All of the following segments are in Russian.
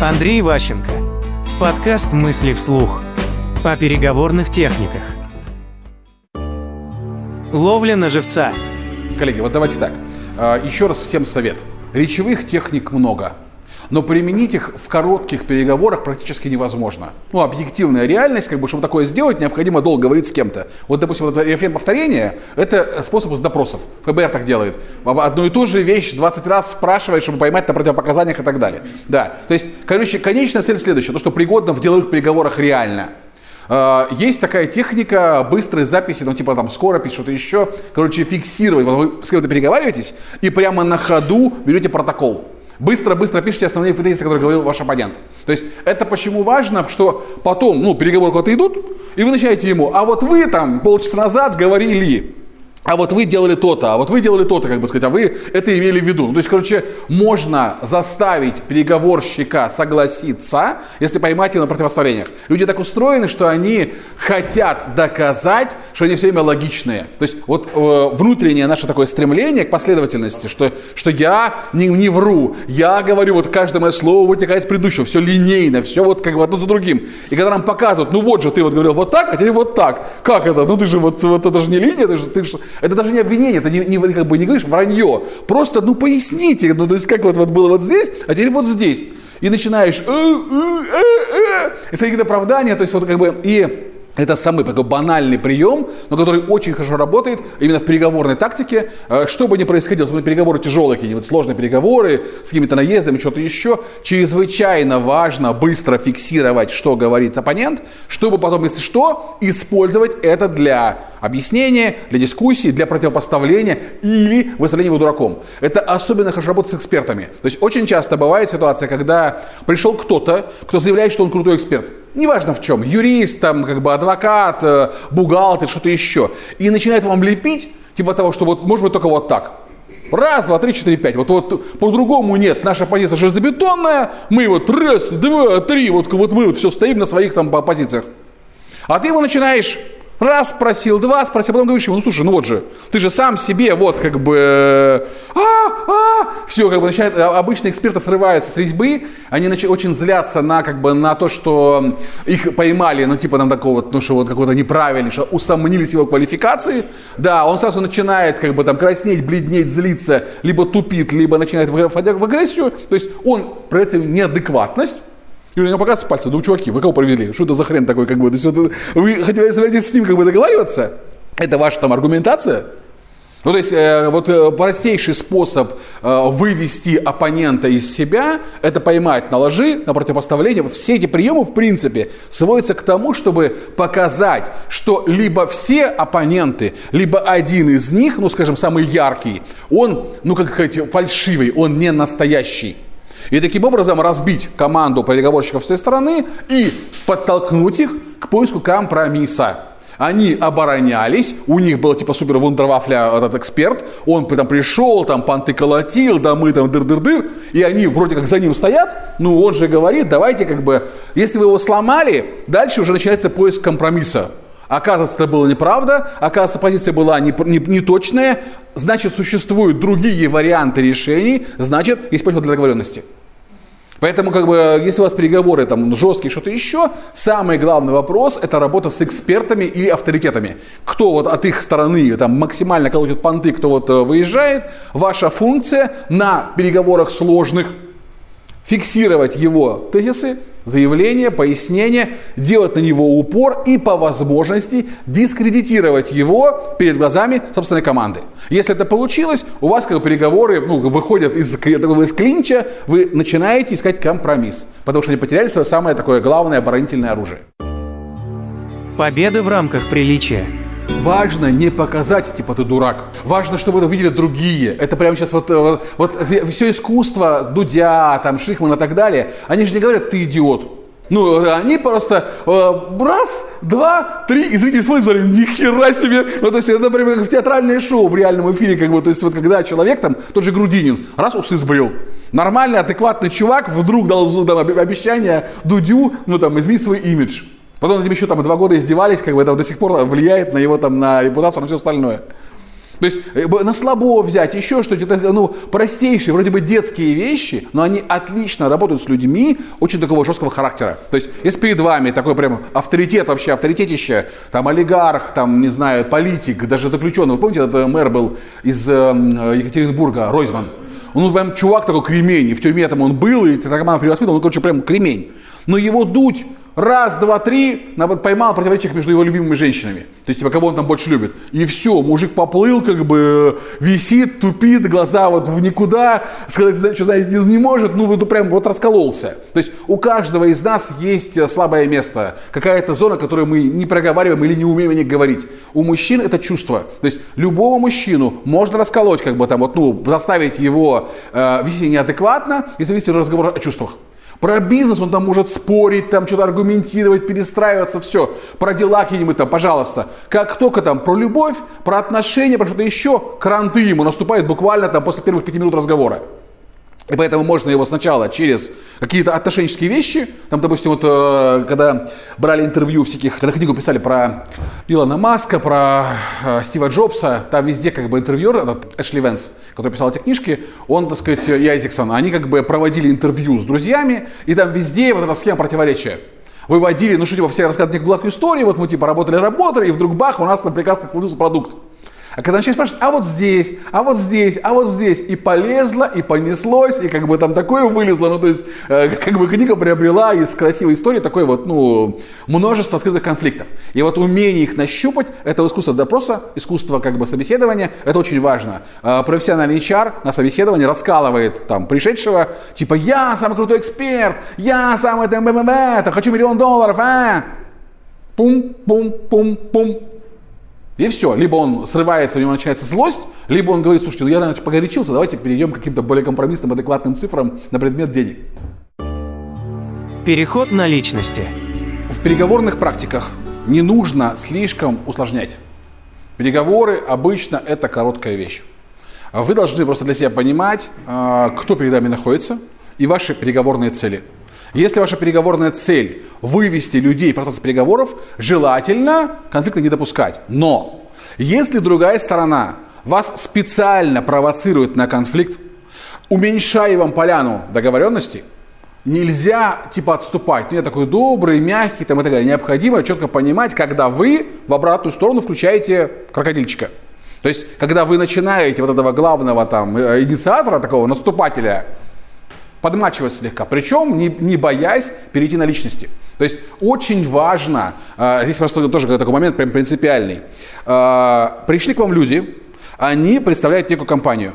Андрей Ващенко. Подкаст «Мысли вслух». О переговорных техниках. Ловля на живца. Коллеги, вот давайте так. А, Еще раз всем совет. Речевых техник много. Но применить их в коротких переговорах практически невозможно. Ну, объективная реальность, как бы, чтобы такое сделать, необходимо долго говорить с кем-то. Вот, допустим, вот рефрен повторения – это способ из допросов. ФБР так делает. Одну и ту же вещь 20 раз спрашивает, чтобы поймать на противопоказаниях и так далее. Да, то есть, короче, конечная цель следующая. То, что пригодно в деловых переговорах реально. А, Есть такая техника быстрой записи, ну типа там скоропись, что-то еще. Короче, фиксировать. Вот вы с кем-то переговариваетесь и прямо на ходу берете протокол. Быстро-быстро пишите основные тезисы, которые говорил ваш оппонент. То есть это почему важно, что потом, ну, переговоры куда-то идут, и вы начинаете ему, а вот вы там полчаса назад говорили, а вот вы делали то-то, а вот вы делали то-то, как бы сказать, а вы это имели в виду. Ну, то есть, короче, можно заставить переговорщика согласиться, если поймать его на противостояниях. Люди так устроены, что они хотят доказать, что они все время логичные. То есть, вот э, внутреннее наше такое стремление к последовательности, что, что я не, не вру, я говорю, вот каждое мое слово вытекает из предыдущего, все линейно, все вот как бы одно за другим. И когда нам показывают, ну вот же, ты вот говорил вот так, а теперь вот так. Как это? Ну ты же вот, вот это же не линия, ты же, ты же это даже не обвинение, это не, не, как бы не говоришь вранье. Просто, ну, поясните, ну, то есть, как вот, вот было вот здесь, а теперь вот здесь. И начинаешь, «Э, э, э, э», и какие-то оправдания, то есть, вот как бы, и это самый такой банальный прием, но который очень хорошо работает именно в переговорной тактике. Э, Что бы ни происходило, особенно переговоры тяжелые, какие-нибудь сложные переговоры с какими-то наездами, что-то еще, чрезвычайно важно быстро фиксировать, что говорит оппонент, чтобы потом, если что, использовать это для объяснения, для дискуссии, для противопоставления или выставления его дураком. Это особенно хорошо работает с экспертами. То есть очень часто бывает ситуация, когда пришел кто-то, кто заявляет, что он крутой эксперт неважно в чем, юрист, там, как бы адвокат, э, бухгалтер, что-то еще, и начинает вам лепить, типа того, что вот может быть только вот так. Раз, два, три, четыре, пять. Вот, вот по-другому нет. Наша позиция железобетонная. Мы вот раз, два, три. Вот, вот мы вот все стоим на своих там позициях. А ты его начинаешь Раз спросил, два спросил, потом говоришь ему, ну слушай, ну вот же, ты же сам себе вот как бы, а, а, все, как бы начинает, а, обычно эксперты срываются с резьбы, они начи, очень злятся на как бы на то, что их поймали, ну типа там такого, ну что вот какого-то неправильный, что усомнились его квалификации, да, он сразу начинает как бы там краснеть, бледнеть, злиться, либо тупит, либо начинает входить в агрессию, то есть он проявляет неадекватность, и у него показывается пальцем, ну, чуваки, вы кого провели? Что это за хрен такой, как бы? То есть, вот, вы собираетесь с ним как бы договариваться? Это ваша там аргументация? Ну, то есть, э, вот э, простейший способ э, вывести оппонента из себя, это поймать на лжи, на противопоставление. Все эти приемы, в принципе, сводятся к тому, чтобы показать, что либо все оппоненты, либо один из них, ну, скажем, самый яркий, он, ну, как сказать, фальшивый, он не настоящий. И таким образом разбить команду переговорщиков с той стороны и подтолкнуть их к поиску компромисса. Они оборонялись, у них был типа супер вундервафля этот эксперт, он там пришел, там понты колотил, да мы там дыр-дыр-дыр, и они вроде как за ним стоят, ну он же говорит, давайте как бы, если вы его сломали, дальше уже начинается поиск компромисса. Оказывается, это было неправда, оказывается, позиция была не, не, не точная, значит, существуют другие варианты решений, значит, есть для договоренности. Поэтому, как бы, если у вас переговоры там жесткие, что-то еще, самый главный вопрос – это работа с экспертами или авторитетами. Кто вот от их стороны там максимально колотит понты, кто вот э, выезжает. Ваша функция на переговорах сложных фиксировать его тезисы, заявление, пояснение, делать на него упор и по возможности дискредитировать его перед глазами собственной команды. Если это получилось, у вас как бы переговоры ну, выходят из, из клинча, вы начинаете искать компромисс, потому что они потеряли свое самое такое главное оборонительное оружие. Победы в рамках приличия. Важно не показать, типа, ты дурак. Важно, чтобы это видели другие. Это прямо сейчас вот, вот, вот все искусство Дудя, там, Шихман и так далее, они же не говорят, ты идиот. Ну, они просто э, раз, два, три, и зрители смотрят, ни хера себе. Ну, то есть, это, например, как в театральное шоу в реальном эфире, как бы, то есть, вот когда человек, там, тот же Грудинин, раз усы сбрил, нормальный, адекватный чувак вдруг дал там, обещание Дудю, ну, там, изменить свой имидж. Потом над ним еще там два года издевались, как бы это до сих пор влияет на его там, на репутацию, на все остальное. То есть э, на слабо взять, еще что-то, ну, простейшие, вроде бы детские вещи, но они отлично работают с людьми очень такого жесткого характера. То есть если перед вами такой прям авторитет вообще, авторитетище, там олигарх, там, не знаю, политик, даже заключенный. Вы помните, этот мэр был из э, Екатеринбурга, Ройзман? Он прям чувак такой кремень, и в тюрьме там он был, и наркоман перевоспитывал, он, короче, прям кремень. Но его дуть Раз, два, три, поймал противоречие между его любимыми женщинами. То есть, типа, кого он там больше любит. И все, мужик поплыл, как бы висит, тупит, глаза вот в никуда, сказать, что знаете, не может, ну, вот прям вот раскололся. То есть, у каждого из нас есть э, слабое место, какая-то зона, которую мы не проговариваем или не умеем о ней говорить. У мужчин это чувство. То есть, любого мужчину можно расколоть, как бы там, вот, ну, заставить его э, вести неадекватно, если вести разговор о чувствах. Про бизнес он там может спорить, там что-то аргументировать, перестраиваться, все. Про дела какие-нибудь там, пожалуйста. Как только там про любовь, про отношения, про что-то еще, кранты ему наступают буквально там после первых пяти минут разговора. И поэтому можно его сначала через какие-то отношенческие вещи, там, допустим, вот э, когда брали интервью всяких, когда книгу писали про Илона Маска, про э, Стива Джобса, там везде как бы интервьюер, Эшли Венс, который писал эти книжки, он, так сказать, и Айзексон, они как бы проводили интервью с друзьями, и там везде вот эта схема противоречия. Выводили, ну что, типа, все рассказывают гладкую историю, вот мы типа работали-работали, и вдруг бах, у нас там прекрасно получился продукт. А когда начали спрашивать, а вот здесь, а вот здесь, а вот здесь, и полезло, и понеслось, и как бы там такое вылезло, ну то есть э, как бы книга приобрела из красивой истории такое вот, ну, множество скрытых конфликтов. И вот умение их нащупать, это искусство допроса, искусство как бы собеседования, это очень важно. Э, профессиональный HR на собеседовании раскалывает там пришедшего, типа, я самый крутой эксперт, я самый там, хочу миллион долларов, а? Пум, пум, пум, пум. И все. Либо он срывается, у него начинается злость, либо он говорит, слушайте, ну я значит, погорячился, давайте перейдем к каким-то более компромиссным, адекватным цифрам на предмет денег. Переход на личности. В переговорных практиках не нужно слишком усложнять. Переговоры обычно это короткая вещь. Вы должны просто для себя понимать, а, кто перед вами находится и ваши переговорные цели – если ваша переговорная цель вывести людей в процесс переговоров, желательно конфликта не допускать. Но если другая сторона вас специально провоцирует на конфликт, уменьшая вам поляну договоренности, нельзя типа отступать. Ну, я такой добрый, мягкий там, и так далее. Необходимо четко понимать, когда вы в обратную сторону включаете крокодильчика. То есть, когда вы начинаете вот этого главного там э, инициатора, такого наступателя, подмачивать слегка, причем не, не боясь перейти на личности. То есть очень важно, э, здесь просто тоже такой момент прям принципиальный, э, пришли к вам люди, они представляют некую компанию.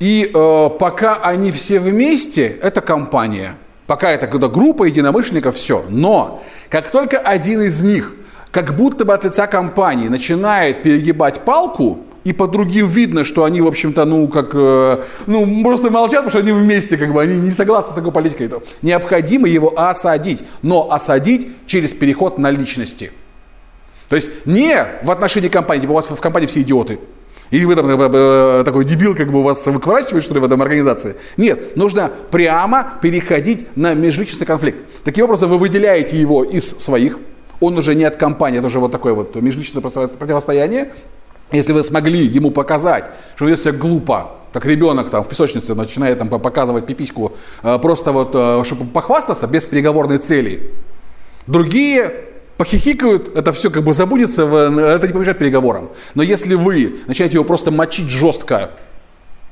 И э, пока они все вместе, это компания. Пока это когда группа единомышленников, все. Но как только один из них, как будто бы от лица компании, начинает перегибать палку, и по другим видно, что они, в общем-то, ну, как, э, ну, просто молчат, потому что они вместе, как бы, они не согласны с такой политикой. Необходимо его осадить, но осадить через переход на личности. То есть не в отношении компании, типа у вас в компании все идиоты, или вы там э, э, такой дебил, как бы у вас выкворачивает, что ли, в этом организации. Нет, нужно прямо переходить на межличностный конфликт. Таким образом, вы выделяете его из своих, он уже не от компании, это уже вот такое вот межличностное противостояние, если вы смогли ему показать, что ведет себя глупо, как ребенок там в песочнице начинает там показывать пипиську, э, просто вот, э, чтобы похвастаться без переговорной цели. Другие похихикают, это все как бы забудется, это не помешает переговорам. Но если вы начинаете его просто мочить жестко,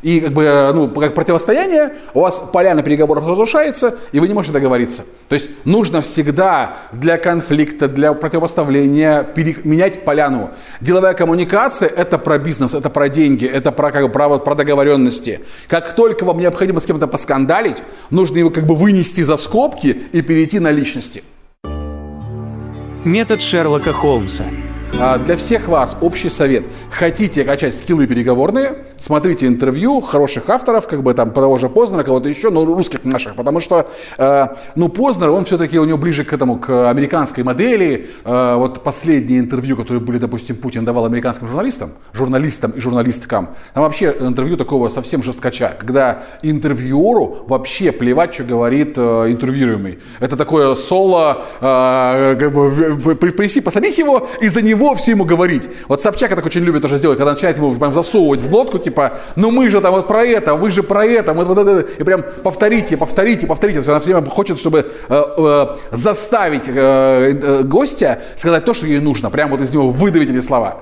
и как бы, ну, как противостояние, у вас поляна переговоров разрушается, и вы не можете договориться. То есть нужно всегда для конфликта, для противопоставления пере... менять поляну. Деловая коммуникация – это про бизнес, это про деньги, это про, как бы, про, про договоренности. Как только вам необходимо с кем-то поскандалить, нужно его как бы вынести за скобки и перейти на личности. Метод Шерлока Холмса. А, для всех вас общий совет. Хотите качать скиллы переговорные – смотрите интервью хороших авторов, как бы там того же Познера, кого-то еще, но русских наших, потому что, э, ну, Познер, он все-таки у него ближе к этому, к американской модели. Э, вот последние интервью, которые были, допустим, Путин давал американским журналистам, журналистам и журналисткам, там вообще интервью такого совсем жесткача, когда интервьюеру вообще плевать, что говорит э, интервьюируемый. Это такое соло, э, как бы, приси, посадить его и за него все ему говорить. Вот Собчак так очень любит тоже сделать, когда начинает ему прям засовывать в глотку, типа, ну мы же там вот про это, вы же про это, мы вот это, и прям повторите, повторите, повторите. Она все время хочет, чтобы э, э, заставить э, э, гостя сказать то, что ей нужно, прям вот из него выдавить эти слова.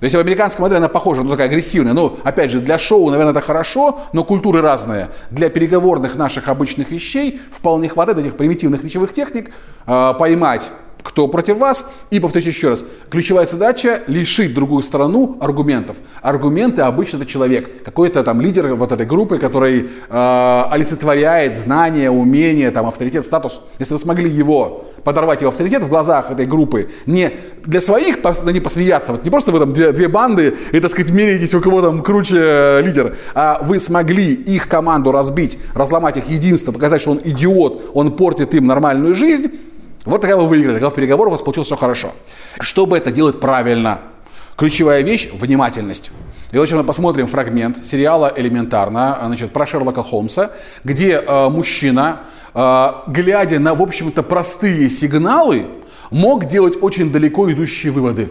То есть в американской модели она похожа, ну такая агрессивная. Ну, опять же, для шоу, наверное, это хорошо, но культуры разные. Для переговорных наших обычных вещей вполне хватает этих примитивных речевых техник э, поймать кто против вас. И повторюсь еще раз, ключевая задача лишить другую сторону аргументов. Аргументы обычно это человек, какой-то там лидер вот этой группы, который э, олицетворяет знания, умения, там авторитет, статус. Если вы смогли его подорвать его авторитет в глазах этой группы, не для своих на ней посмеяться, вот не просто вы там две, две банды и, так сказать, меряетесь, у кого там круче э, лидер, а вы смогли их команду разбить, разломать их единство, показать, что он идиот, он портит им нормальную жизнь, вот тогда вы выиграли, тогда в переговорах у вас получилось все хорошо. Чтобы это делать правильно, ключевая вещь – внимательность. И сейчас мы посмотрим фрагмент сериала «Элементарно» значит, про Шерлока Холмса, где э, мужчина, э, глядя на, в общем-то, простые сигналы, мог делать очень далеко идущие выводы.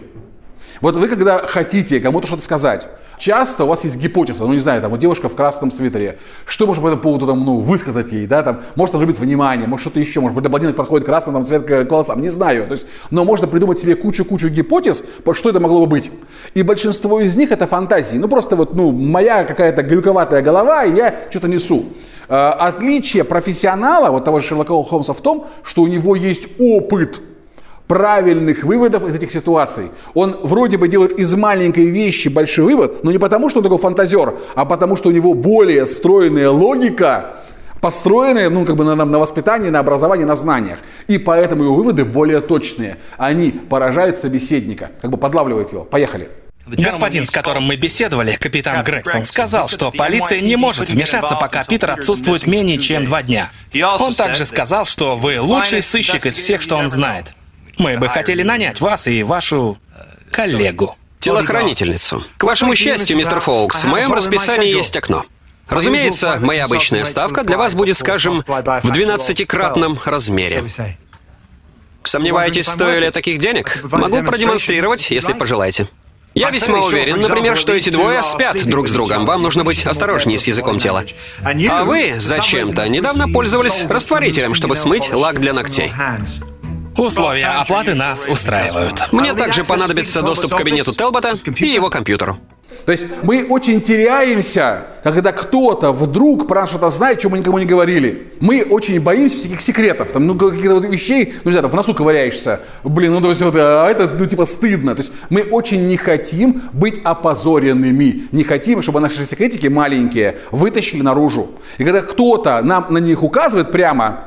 Вот вы, когда хотите кому-то что-то сказать, Часто у вас есть гипотеза, ну не знаю, там вот девушка в красном свитере, что можно по этому поводу там, ну, высказать ей, да, там, может, она любит внимание, может, что-то еще, может быть, блондинок подходит красный там, цвет к волосам, не знаю, то есть, но можно придумать себе кучу-кучу гипотез, что это могло бы быть. И большинство из них это фантазии, ну, просто вот, ну, моя какая-то глюковатая голова, и я что-то несу. А, отличие профессионала, вот того же Шерлока Холмса в том, что у него есть опыт – правильных выводов из этих ситуаций. Он вроде бы делает из маленькой вещи большой вывод, но не потому, что он такой фантазер, а потому, что у него более стройная логика, построенная ну, как бы на, на воспитании, на образовании, на знаниях. И поэтому его выводы более точные. Они поражают собеседника, как бы подлавливают его. Поехали. Господин, с которым мы беседовали, капитан Грегсон, сказал, что полиция не может вмешаться, пока Питер отсутствует менее чем два дня. Он также сказал, что вы лучший сыщик из всех, что он знает. Мы бы хотели нанять вас и вашу коллегу. Телохранительницу. К вашему счастью, мистер Фоукс, в моем расписании есть окно. Разумеется, моя обычная ставка для вас будет, скажем, в 12-кратном размере. Сомневаетесь, стою ли таких денег? Могу продемонстрировать, если пожелаете. Я весьма уверен, например, что эти двое спят друг с другом. Вам нужно быть осторожнее с языком тела. А вы зачем-то недавно пользовались растворителем, чтобы смыть лак для ногтей. Условия оплаты нас устраивают. Мне также понадобится доступ к кабинету Телбота и его компьютеру. То есть мы очень теряемся, когда кто-то вдруг про нас что-то знает, что мы никому не говорили. Мы очень боимся всяких секретов, там, ну, каких-то вот вещей, ну, не знаю, там, в носу ковыряешься. Блин, ну, то есть, вот, а это, ну, типа, стыдно. То есть мы очень не хотим быть опозоренными. Не хотим, чтобы наши секретики маленькие вытащили наружу. И когда кто-то нам на них указывает прямо,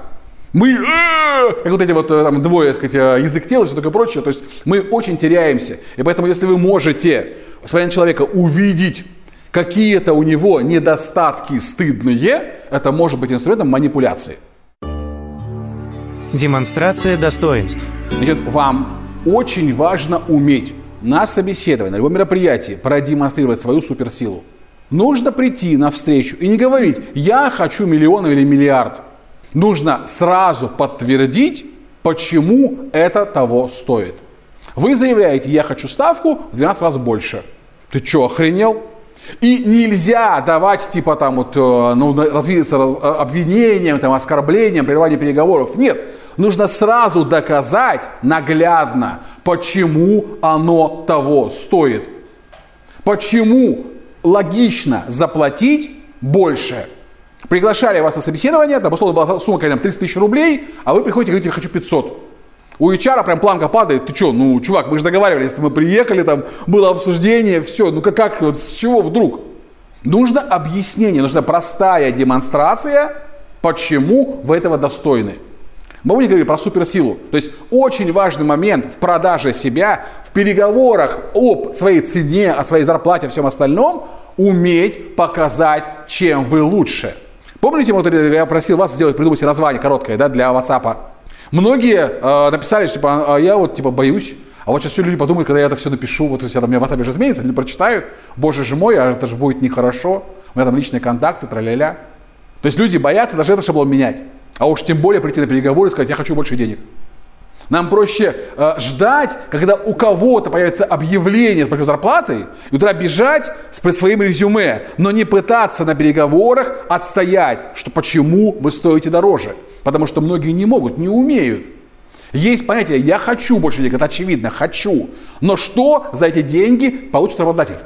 мы, э, как вот эти вот э, там, двое, так сказать, э, язык тела и все такое прочее, то есть мы очень теряемся. И поэтому, если вы можете, смотря на человека, увидеть какие-то у него недостатки стыдные, это может быть инструментом манипуляции. Демонстрация достоинств. Значит, вам очень важно уметь на собеседовании, на любом мероприятии продемонстрировать свою суперсилу. Нужно прийти на встречу и не говорить «я хочу миллион или миллиард» нужно сразу подтвердить, почему это того стоит. Вы заявляете, я хочу ставку в 12 раз больше. Ты что, охренел? И нельзя давать, типа, там, вот, э, ну, развиться э, обвинением, там, оскорблением, прерыванием переговоров. Нет. Нужно сразу доказать наглядно, почему оно того стоит. Почему логично заплатить больше – Приглашали вас на собеседование, там, условно, была сумма какая-то 30 тысяч рублей, а вы приходите и говорите, хочу 500. У HR прям планка падает, ты что, ну, чувак, мы же договаривались, мы приехали, там было обсуждение, все, ну как, как вот с чего вдруг? Нужно объяснение, нужна простая демонстрация, почему вы этого достойны. Мы будем говорить про суперсилу. То есть очень важный момент в продаже себя, в переговорах об своей цене, о своей зарплате, о всем остальном, уметь показать, чем вы лучше. Помните, вот я просил вас сделать, придумать название короткое да, для WhatsApp? Многие э, написали, типа, а я вот типа боюсь, а вот сейчас все люди подумают, когда я это все напишу, вот если там у меня в WhatsApp же изменится, они прочитают, боже же мой, а это же будет нехорошо, у меня там личные контакты, тра-ля-ля. То есть люди боятся даже этот шаблон менять. А уж тем более прийти на переговоры и сказать, я хочу больше денег. Нам проще э, ждать, когда у кого-то появится объявление с большой зарплатой, и туда бежать с своим резюме, но не пытаться на переговорах отстоять, что почему вы стоите дороже. Потому что многие не могут, не умеют. Есть понятие «я хочу больше денег», это очевидно, хочу. Но что за эти деньги получит работодатель?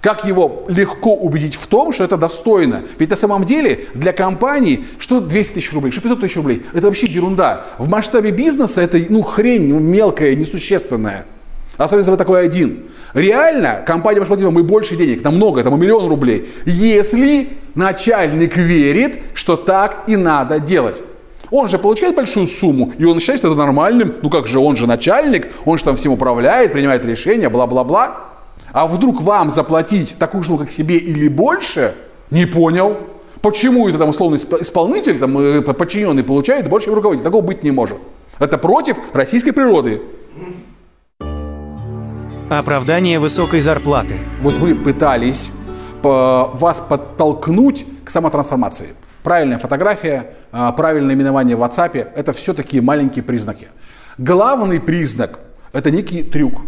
Как его легко убедить в том, что это достойно? Ведь на самом деле для компании что 200 тысяч рублей, что 500 тысяч рублей, это вообще ерунда. В масштабе бизнеса это ну, хрень ну, мелкая, несущественная. Особенно если вы такой один. Реально компания может платить вам и больше денег, намного, это миллион рублей, если начальник верит, что так и надо делать. Он же получает большую сумму, и он считает это нормальным. Ну как же, он же начальник, он же там всем управляет, принимает решения, бла-бла-бла. А вдруг вам заплатить такую же, как себе или больше? Не понял. Почему это там условный исполнитель, там, э, подчиненный получает больше руководитель? Такого быть не может. Это против российской природы. Оправдание высокой зарплаты. Вот мы пытались вас подтолкнуть к самотрансформации. Правильная фотография, а, правильное именование в WhatsApp – это все такие маленькие признаки. Главный признак – это некий трюк.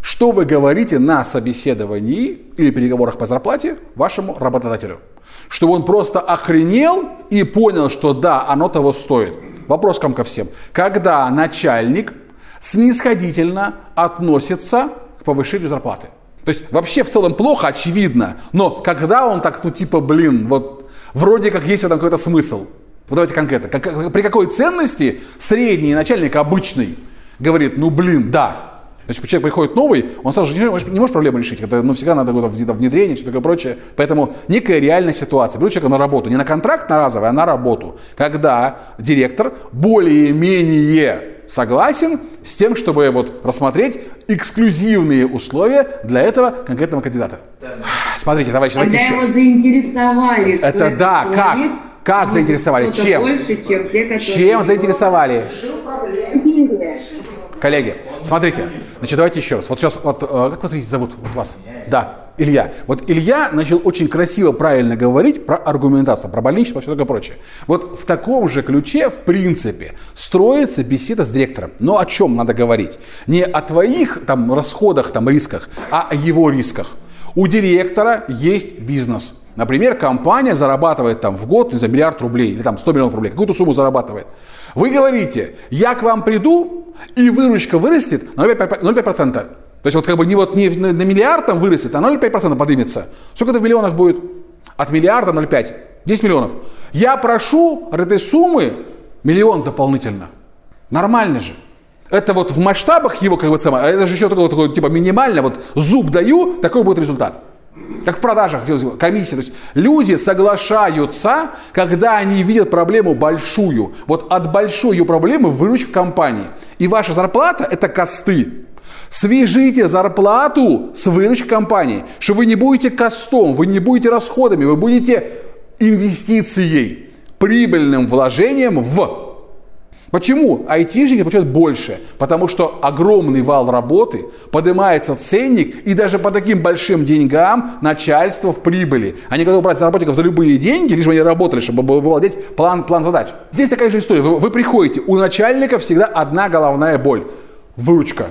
Что вы говорите на собеседовании или переговорах по зарплате вашему работодателю? Чтобы он просто охренел и понял, что да, оно того стоит. Вопрос ко всем. Когда начальник снисходительно относится к повышению зарплаты? То есть вообще в целом плохо, очевидно, но когда он так, ну типа, блин, вот вроде как есть в этом какой-то смысл. Вот давайте конкретно. При какой ценности средний начальник обычный говорит, ну блин, да, Значит, человек приходит новый, он сразу же не, может, не может проблему решить. Это ну, всегда надо куда-то внедрение, все такое прочее. Поэтому некая реальная ситуация. Беру человека на работу, не на контракт на разовый, а на работу. Когда директор более-менее согласен с тем, чтобы вот рассмотреть эксклюзивные условия для этого конкретного кандидата. Смотрите, товарищи, давайте еще. его заинтересовали. Это да, как? Как заинтересовали? Чем? Больше, чем, те, чем заинтересовали? Коллеги, смотрите, значит, давайте еще раз. Вот сейчас, вот, э, как вас зовут? Вот вас? Да, Илья. Вот Илья начал очень красиво, правильно говорить про аргументацию, про больничество, все такое прочее. Вот в таком же ключе, в принципе, строится беседа с директором. Но о чем надо говорить? Не о твоих там расходах, там рисках, а о его рисках. У директора есть бизнес. Например, компания зарабатывает там в год, не знаю, миллиард рублей или там 100 миллионов рублей, какую-то сумму зарабатывает. Вы говорите, я к вам приду, и выручка вырастет на 0,5%. То есть вот как бы не вот не на миллиард там вырастет, а 0,5% поднимется. Сколько это в миллионах будет? От миллиарда 0,5. 10 миллионов. Я прошу от этой суммы миллион дополнительно. Нормально же. Это вот в масштабах его как бы самое, а это же еще такое, такое типа минимально, вот зуб даю, такой будет результат. Как в продажах, комиссия. То есть люди соглашаются, когда они видят проблему большую. Вот от большой ее проблемы выручка компании. И ваша зарплата – это косты. Свяжите зарплату с выручкой компании, что вы не будете костом, вы не будете расходами, вы будете инвестицией, прибыльным вложением в Почему айтишники получают больше? Потому что огромный вал работы, поднимается ценник, и даже по таким большим деньгам начальство в прибыли. Они готовы брать работников за любые деньги, лишь бы они работали, чтобы владеть план, план задач. Здесь такая же история. Вы, вы приходите, у начальника всегда одна головная боль – выручка.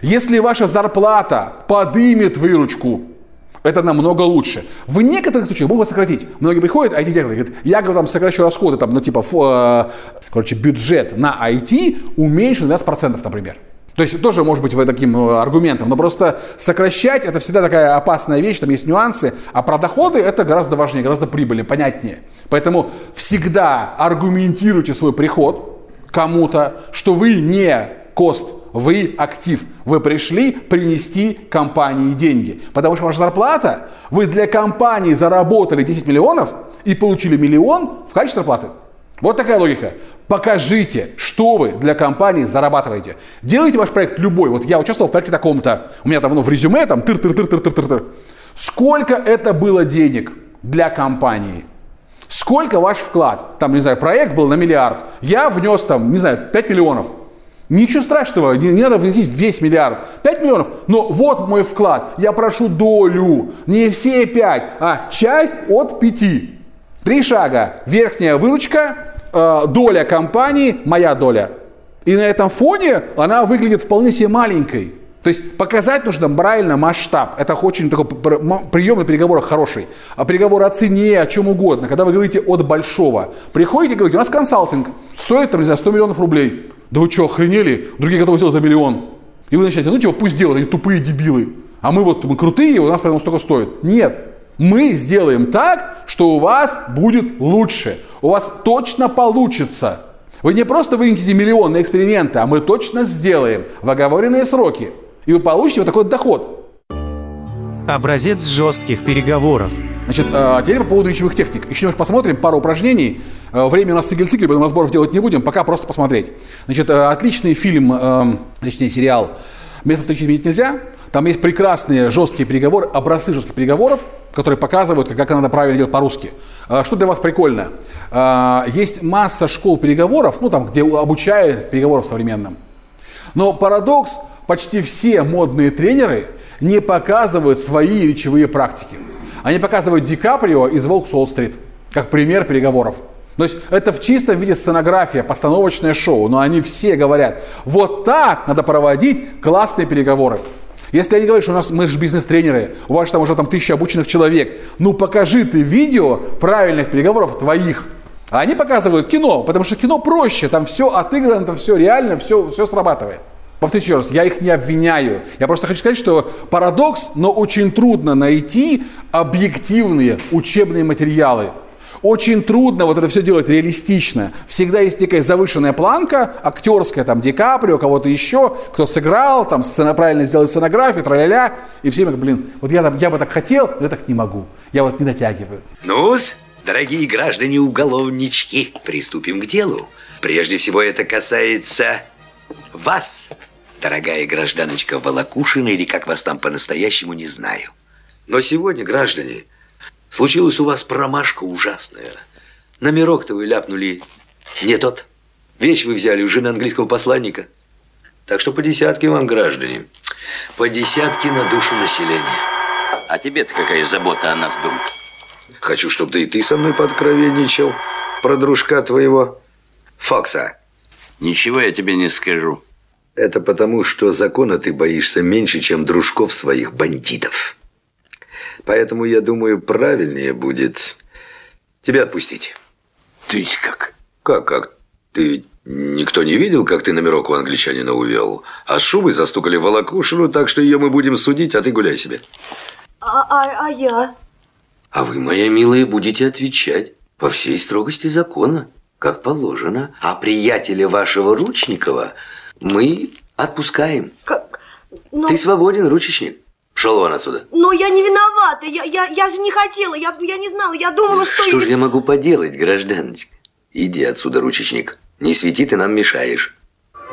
Если ваша зарплата подымет выручку, это намного лучше. В некоторых случаях могут сократить. Многие приходят, IT-директор говорит, я говорю, там сокращу расходы, там, ну типа, фу, э, короче, бюджет на IT уменьшен на 20%, например. То есть тоже может быть таким э, аргументом, но просто сокращать это всегда такая опасная вещь, там есть нюансы, а про доходы это гораздо важнее, гораздо прибыльнее, понятнее. Поэтому всегда аргументируйте свой приход кому-то, что вы не кост вы актив. Вы пришли принести компании деньги. Потому что ваша зарплата, вы для компании заработали 10 миллионов и получили миллион в качестве зарплаты. Вот такая логика. Покажите, что вы для компании зарабатываете. Делайте ваш проект любой. Вот я участвовал в проекте таком-то. У меня там ну, в резюме там тыр тыр тыр тыр тыр тыр Сколько это было денег для компании? Сколько ваш вклад? Там, не знаю, проект был на миллиард. Я внес там, не знаю, 5 миллионов. Ничего страшного, не, не надо вносить весь миллиард. 5 миллионов, но вот мой вклад. Я прошу долю. Не все 5, а часть от 5. Три шага. Верхняя выручка, э, доля компании, моя доля. И на этом фоне она выглядит вполне себе маленькой. То есть показать нужно правильно масштаб. Это очень такой прием на переговорах хороший. А переговоры о цене, о чем угодно. Когда вы говорите от большого. Приходите и говорите, у нас консалтинг стоит, там, не знаю, 100 миллионов рублей. Да вы что, охренели? Другие готовы сделать за миллион. И вы начинаете, ну типа пусть делают, они тупые дебилы. А мы вот мы крутые, у нас поэтому столько стоит. Нет. Мы сделаем так, что у вас будет лучше. У вас точно получится. Вы не просто вынесете миллионы эксперименты, а мы точно сделаем в оговоренные сроки. И вы получите вот такой доход. Образец жестких переговоров. Значит, а теперь по поводу речевых техник. Еще немножко посмотрим, пару упражнений. Э, время у нас цикл-цикл, поэтому разборов делать не будем, пока просто посмотреть. Значит, э, отличный фильм, э, точнее сериал «Место встречи изменить нельзя». Там есть прекрасные жесткие переговоры, образцы жестких переговоров, которые показывают, как надо правильно делать по-русски. Что для вас прикольно? Есть масса школ переговоров, ну там, где обучают переговоров современным. Но парадокс – почти все модные тренеры не показывают свои речевые практики. Они показывают Ди Каприо из «Волк с Уолл-стрит» как пример переговоров. То есть это в чистом виде сценография, постановочное шоу, но они все говорят, вот так надо проводить классные переговоры. Если они говорят, что у нас мы же бизнес-тренеры, у вас там уже там тысяча обученных человек, ну покажи ты видео правильных переговоров твоих. А они показывают кино, потому что кино проще, там все отыграно, там все реально, все, все срабатывает. Повторюсь еще раз, я их не обвиняю. Я просто хочу сказать, что парадокс, но очень трудно найти объективные учебные материалы. Очень трудно вот это все делать реалистично. Всегда есть некая завышенная планка, актерская, там, Ди Каприо, кого-то еще, кто сыграл, там, сцена, правильно сделать сценографию, тра-ля-ля. И все время, блин, вот я, я бы так хотел, но я так не могу. Я вот не дотягиваю. ну дорогие граждане-уголовнички, приступим к делу. Прежде всего это касается вас, дорогая гражданочка Волокушина, или как вас там по-настоящему, не знаю. Но сегодня, граждане, случилась у вас промашка ужасная. Номерок-то вы ляпнули не тот. Вещь вы взяли у жены английского посланника. Так что по десятке вам, граждане. По десятке на душу населения. А тебе-то какая забота о нас, дом? Хочу, чтобы ты и ты со мной подкровенничал про дружка твоего Фокса. Ничего я тебе не скажу. Это потому, что закона ты боишься меньше, чем дружков своих бандитов. Поэтому, я думаю, правильнее будет тебя отпустить. То есть как? Как, как? Ты никто не видел, как ты номерок у англичанина увел? А с шубой застукали волокушину, так что ее мы будем судить, а ты гуляй себе. А, а, а я? А вы, моя милая, будете отвечать по всей строгости закона, как положено. А приятеля вашего Ручникова мы отпускаем. Как? Но... Ты свободен, ручечник. Шел вон отсюда. Но я не виновата. Я, я, я же не хотела. Я, я не знала. Я думала, что... Что же я могу поделать, гражданочка? Иди отсюда, ручечник. Не свети, ты нам мешаешь.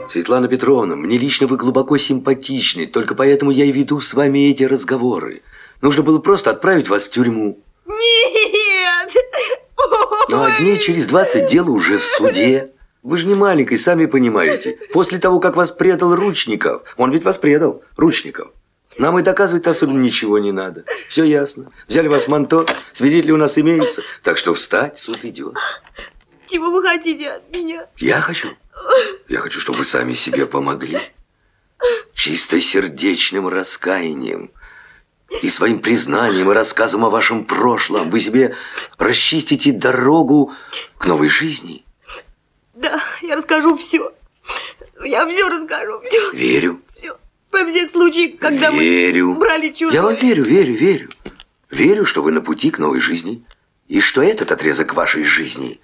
Светлана Петровна, мне лично вы глубоко симпатичны. Только поэтому я и веду с вами эти разговоры. Нужно было просто отправить вас в тюрьму. Нет! А дней через 20 дело уже в суде. Вы же не маленький, сами понимаете. После того, как вас предал Ручников, он ведь вас предал, Ручников. Нам и доказывать особенно ничего не надо. Все ясно. Взяли вас в манто, свидетели у нас имеются. Так что встать, суд идет. Чего вы хотите от меня? Я хочу. Я хочу, чтобы вы сами себе помогли. Чистосердечным раскаянием и своим признанием и рассказом о вашем прошлом вы себе расчистите дорогу к новой жизни. Да, я расскажу все. Я все расскажу, все. Верю. Все. Про всех случаев, когда верю. мы брали чужое. Я вам верю, верю, верю. Верю, что вы на пути к новой жизни. И что этот отрезок вашей жизни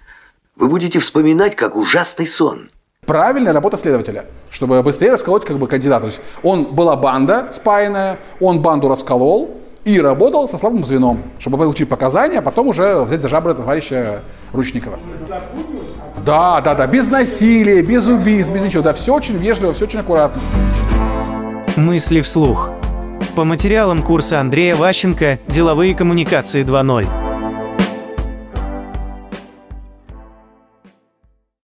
вы будете вспоминать как ужасный сон. Правильная работа следователя, чтобы быстрее расколоть как бы кандидата. То есть он была банда спаянная, он банду расколол и работал со слабым звеном, чтобы получить показания, а потом уже взять за жабры товарища Ручникова. Да, да, да, без насилия, без убийств, без ничего. Да, все очень вежливо, все очень аккуратно. Мысли вслух. По материалам курса Андрея Ващенко «Деловые коммуникации 2.0».